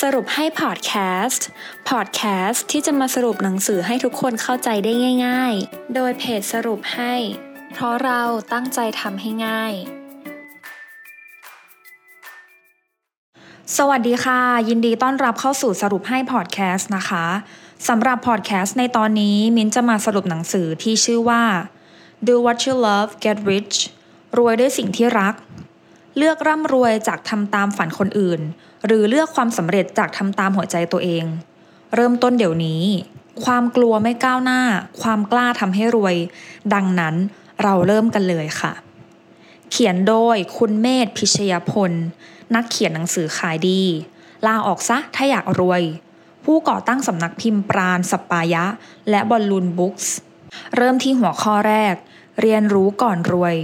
สรุปให้พอดแคสต์ พอดแคสต์ที่จะมาสรุปหนังสือให้ทุกคนเข้าใจได้ง่าย ๆ โดยเพจสรุปให้ เพราะเราตั้งใจทำให้ง่าย สวัสดีค่ะ ยินดีต้อนรับเข้าสู่สรุปให้พอดแคสต์นะคะสำหรับพอดแคสต์ในตอนนี้มิ้นจะมาสรุปหนังสือที่ชื่อว่า Do What You Love Get Rich รวยด้วยสิ่งที่รัก เลือกร่ำรวยจากทำตามฝันคนอื่น หรือเลือกความสำเร็จจากทำตามหัวใจตัวเอง เริ่มต้นเดี๋ยวนี้ ความกลัวไม่ก้าวหน้า ความกล้าทำให้รวย ดังนั้นเราเริ่มกันเลยค่ะ เขียนโดยคุณเมธพิชยพล นักเขียนหนังสือขายดี ลาออกซะถ้าอยากรวย ผู้ก่อตั้งสำนักพิมพ์ปราณสปปายะ และบอลลูนบุ๊กส์เริ่มที่หัวข้อแรก เรียนรู้ก่อนรวย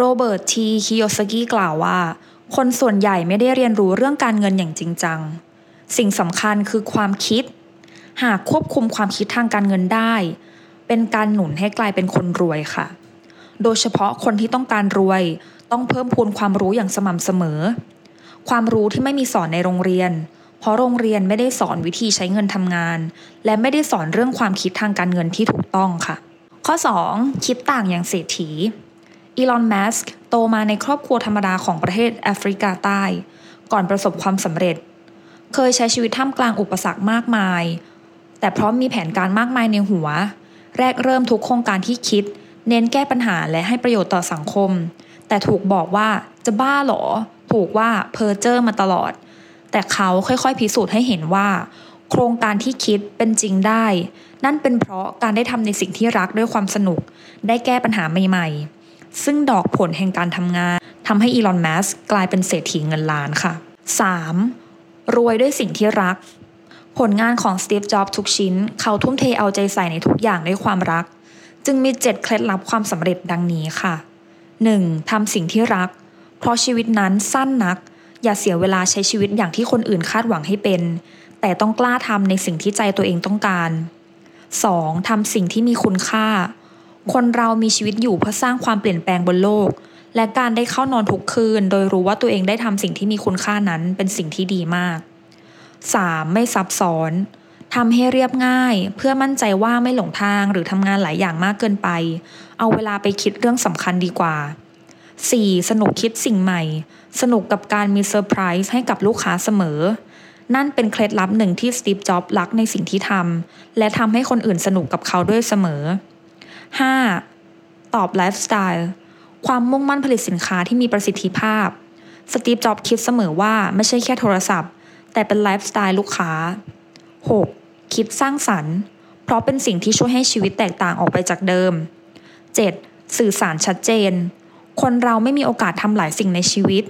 โรเบิร์ตทีคิโยสกิกล่าวว่า คนส่วนใหญ่ไม่ได้เรียนรู้เรื่องการเงินอย่างจริงจัง สิ่งสำคัญคือความคิด หากควบคุมความคิดทางการเงินได้ เป็นการหนุนให้กลายเป็นคนรวยค่ะ โดยเฉพาะคนที่ต้องการรวยต้องเพิ่มพูนความรู้อย่างสม่ำเสมอ ความรู้ที่ไม่มีสอนในโรงเรียน เพราะโรงเรียนไม่ได้สอนวิธีใช้เงินทำงาน และไม่ได้สอนเรื่องความคิดทางการเงินที่ถูกต้องค่ะ ข้อ 2. คิดต่างอย่างเศรษฐี อีลอน มัสก์โตมาในครอบครัวธรรมดาของประเทศแอฟริกาใต้ ก่อนประสบความสำเร็จ เคยใช้ชีวิตท่ามกลางอุปสรรคมากมาย แต่เพราะมีแผนการมากมายในหัว แรกเริ่มทุกโครงการที่คิด เน้นแก้ปัญหาและให้ประโยชน์ต่อสังคม แต่ถูกบอกว่าจะบ้าหรอ ถูกว่าเพอเจอร์มาตลอด แต่เขาค่อยๆ พิสูจน์ให้เห็นว่า โครงการที่คิดเป็นจริงได้ นั่นเป็นเพราะการได้ทำในสิ่งที่รักด้วยความสนุก ได้แก้ปัญหาใหม่ๆ ซึ่งดอกผลแห่งการทำงานทำให้อีลอนมัสกลายเป็นเศรษฐีเงินล้านค่ะ 3. รวยด้วยสิ่งที่รัก ผลงานของสตีฟจ็อบส์ทุกชิ้น เขาทุ่มเทเอาใจใส่ในทุกอย่างด้วยความรัก จึงมี 7 เคล็ดลับความสำเร็จดังนี้ค่ะ 1. ทำสิ่งที่รัก เพราะชีวิตนั้นสั้นนัก อย่าเสียเวลาใช้ชีวิตอย่างที่คนอื่นคาดหวังให้เป็น แต่ต้องกล้าทำในสิ่งที่ใจตัวเองต้องการ 2. ทำสิ่งที่มีคุณค่า คนเรามีชีวิตอยู่เพื่อสร้างความเปลี่ยนแปลงบนโลก และการได้เข้านอนทุกคืน โดยรู้ว่าตัวเองได้ทำสิ่งที่มีคุณค่านั้นเป็นสิ่งที่ดีมาก 3. ไม่ซับซ้อนทำให้เรียบง่าย เพื่อมั่นใจว่าไม่หลงทางหรือทำงานหลายอย่างมากเกินไป เอาเวลาไปคิดเรื่องสำคัญดีกว่า 4. สนุกคิดสิ่งใหม่ สนุกกับการมีเซอร์ไพรส์ให้กับลูกค้าเสมอ นั่นเป็นเคล็ดลับหนึ่งที่สตีฟจ็อบส์รักในสิ่งที่ทำและทำให้คนอื่นสนุกกับเขาด้วยเสมอ 5. ตอบไลฟ์สไตล์ความมุ่งมั่นผลิตสินค้าที่มีประสิทธิภาพ สตีฟ จ็อบคิดเสมอว่าไม่ใช่แค่โทรศัพท์ แต่เป็นไลฟ์สไตล์ลูกค้า 6. คิดสร้างสรรค์ เพราะเป็นสิ่งที่ช่วยให้ชีวิตแตกต่างออกไปจากเดิม 7. สื่อสารชัดเจน คนเราไม่มีโอกาสทำหลายสิ่งในชีวิต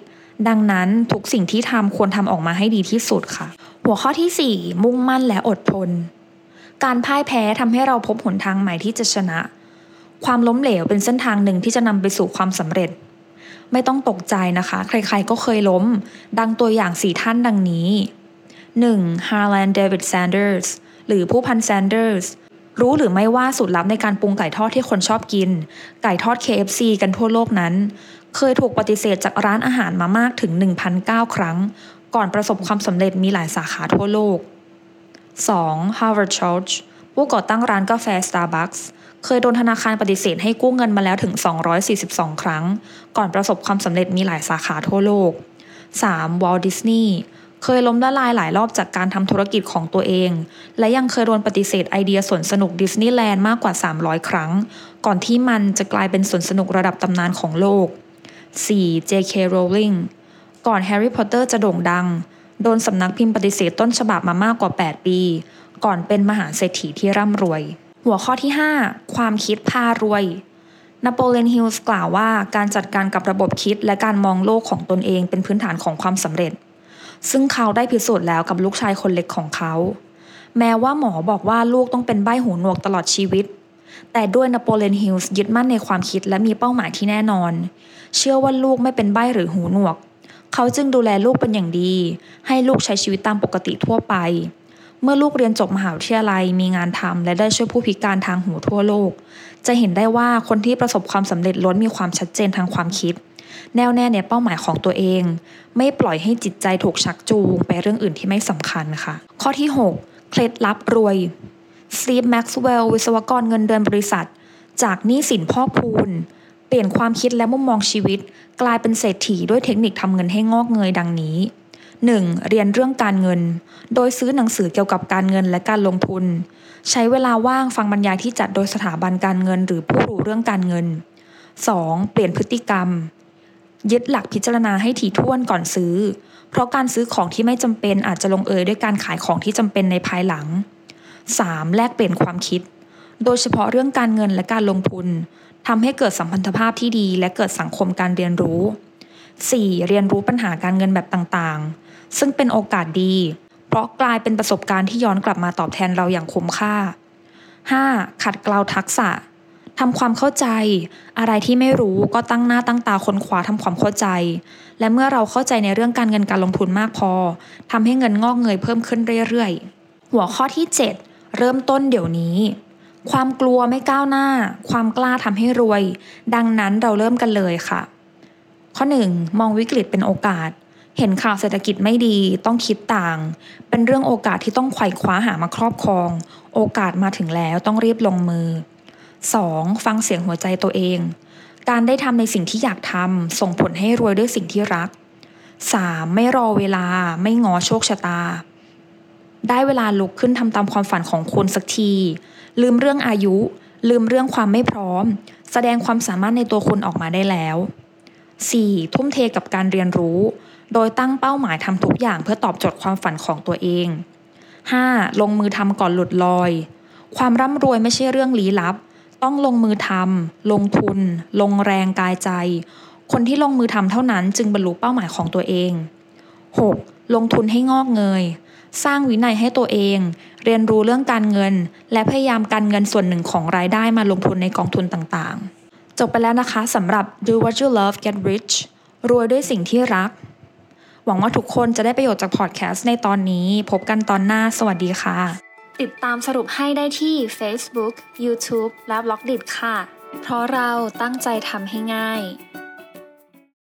ดังนั้นทุกสิ่งที่ทำควรทำออกมาให้ดีที่สุดค่ะ หัวข้อที่ 4 มุ่งมั่นและอดทน การพ่ายแพ้ทำให้เราพบหนทางใหม่ที่จะชนะ ความล้มเหลวเป็นเส้นทางหนึ่งที่จะนำไปสู่ความสำเร็จ ไม่ต้องตกใจนะคะ ใครๆก็เคยล้ม ดังตัวอย่างสี่ท่านดังนี้ 1. Harlan David Sanders หรือผู้พันแซนเดอร์สรู้หรือไม่ว่าสูตรลับในการปรุงไก่ทอดที่คนชอบกิน ไก่ทอด KFC กันทั่วโลกนั้น เคยถูกปฏิเสธจากร้านอาหารมามากถึง 1,009 ครั้ง ก่อนประสบความสำเร็จมีหลายสาขาทั่วโลก 2. Howard Schultz ผู้ก่อตั้งร้านกาแฟ Starbucks เคยโดนธนาคารปฏิเสธให้กู้เงินมาแล้วถึง 242 ครั้ง ก่อนประสบความสำเร็จมีหลายสาขาทั่วโลก 3. Walt Disney เคยล้มละลายหลายรอบจากการทำธุรกิจของตัวเอง และยังเคยโดนปฏิเสธไอเดียสวนสนุกดิสนีย์แลนด์มากกว่า 300 ครั้ง ก่อนที่มันจะกลายเป็นสวนสนุกระดับตำนานของโลก 4. J.K. Rowling ก่อนแฮร์รี่พอตเตอร์จะโด่งดัง โดนสำนักพิมพ์ปฏิเสธต้นฉบับมามากกว่า 8 ปี ก่อนเป็นมหาเศรษฐีที่ร่ำรวย หัวข้อที่ 5 ความคิดพารวยนโปเลียนฮิลส์กล่าวว่าการจัดการกับระบบคิดและการมองโลกของตนเองเป็นพื้นฐานของความสำเร็จ ซึ่งเขาได้พิสูจน์แล้วกับลูกชายคนเล็กของเขา แม้ว่าหมอบอกว่าลูกต้องเป็นใบ้หูหนวกตลอดชีวิต แต่ด้วยนโปเลียนฮิลส์ยึดมั่นในความคิดและมีเป้าหมายที่แน่นอน เชื่อว่าลูกไม่เป็นใบ้หรือหูหนวก เขาจึงดูแลลูกเป็นอย่างดี ให้ลูกใช้ชีวิตตามปกติทั่วไป เมื่อลูกเรียนจบมหาวิทยาลัยมีงานทำและได้ช่วยผู้พิการทางหูทั่วโลก จะเห็นได้ว่าคนที่ประสบความสำเร็จล้วนมีความชัดเจนทางความคิด แน่วแน่ในเป้าหมายของตัวเอง ไม่ปล่อยให้จิตใจถูกชักจูงไปเรื่องอื่นที่ไม่สำคัญค่ะ ข้อที่ 6 เคล็ดลับรวย Steve Maxwell วิศวกรเงินเดือนบริษัท จากหนี้สินพ่อพูนเปลี่ยนความคิดและมุมมองชีวิต กลายเป็นเศรษฐีด้วยเทคนิคทำเงินให้งอกเงยดังนี้ 1. เรียนเรื่องการเงิน โดยซื้อหนังสือเกี่ยวกับการเงินและการลงทุน ใช้เวลาว่างฟังบรรยายที่จัดโดยสถาบันการเงิน หรือผู้รู้เรื่องการเงิน 2. เปลี่ยนพฤติกรรม ยึดหลักพิจารณาให้ถี่ถ้วนก่อนซื้อ เพราะการซื้อของที่ไม่จำเป็นอาจจะลงเอยด้วยการขายของที่จำเป็นในภายหลัง 3. แลกเปลี่ยนความคิด โดยเฉพาะเรื่องการเงินและการลงทุนทำให้เกิดสัมพันธภาพที่ดี และเกิดสังคมการเรียนรู้ 4. เรียนรู้ปัญหาการเงินแบบต่างๆ ซึ่งเป็นโอกาสดี เพราะกลายเป็นประสบการณ์ที่ย้อนกลับมาตอบแทนเราอย่างคุ้มค่า 5. ขัดเกลาทักษะทำความเข้าใจ อะไรที่ไม่รู้ก็ตั้งหน้าตั้งตาค้นคว้าทำความเข้าใจ และเมื่อเราเข้าใจในเรื่องการเงินการลงทุนมากพอทำให้เงินงอกเงยเพิ่มขึ้นเรื่อยๆ หัวข้อที่ 7 เริ่มต้นเดี๋ยวนี้ ความกลัวไม่ก้าวหน้า ความกล้าทำให้รวย ดังนั้นเราเริ่มกันเลยค่ะ ข้อ 1 มองวิกฤตเป็นโอกาส เห็นข่าวเศรษฐกิจไม่ดีต้องคิดต่าง เป็นเรื่องโอกาสที่ต้องไขว่คว้าหามาครอบครอง โอกาสมาถึงแล้วต้องรีบลงมือ 2. ฟังเสียงหัวใจตัวเอง การได้ทำในสิ่งที่อยากทำส่งผลให้รวยด้วยสิ่งที่รัก 3. ไม่รอเวลาไม่งอโชคชะตา ได้เวลาลุกขึ้นทำตามความฝันของคุณสักที ลืมเรื่องอายุ ลืมเรื่องความไม่พร้อม แสดงความสามารถในตัวคุณออกมาได้แล้ว 4. ทุ่มเทกับการเรียนรู้ โดยตั้งเป้าหมายทำทุกอย่างเพื่อตอบโจทย์ความฝันของตัวเอง 5. ลงมือทำก่อนหลุดลอย ความร่ำรวยไม่ใช่เรื่องลี้ลับ ต้องลงมือทำลงทุน ลงแรงกายใจ คนที่ลงมือทำเท่านั้นจึงบรรลุเป้าหมายของตัวเอง 6. ลงทุนให้งอกเงย สร้างวินัยให้ตัวเอง เรียนรู้เรื่องการเงิน และพยายามการเงินส่วนหนึ่งของรายได้มาลงทุนในกองทุนต่างๆ จบไปแล้วนะคะสำหรับ Do What You Love Get Rich รวยด้วยสิ่งที่รัก หวังว่าทุกคนจะได้ประโยชน์จากพอดแคสต์ในตอนนี้ พบกันตอนหน้า สวัสดีค่ะ ติดตามสรุปให้ได้ที่ Facebook, YouTube และ b ล็อกดิค่ะ เพราะเราตั้งใจทำให้ง่าย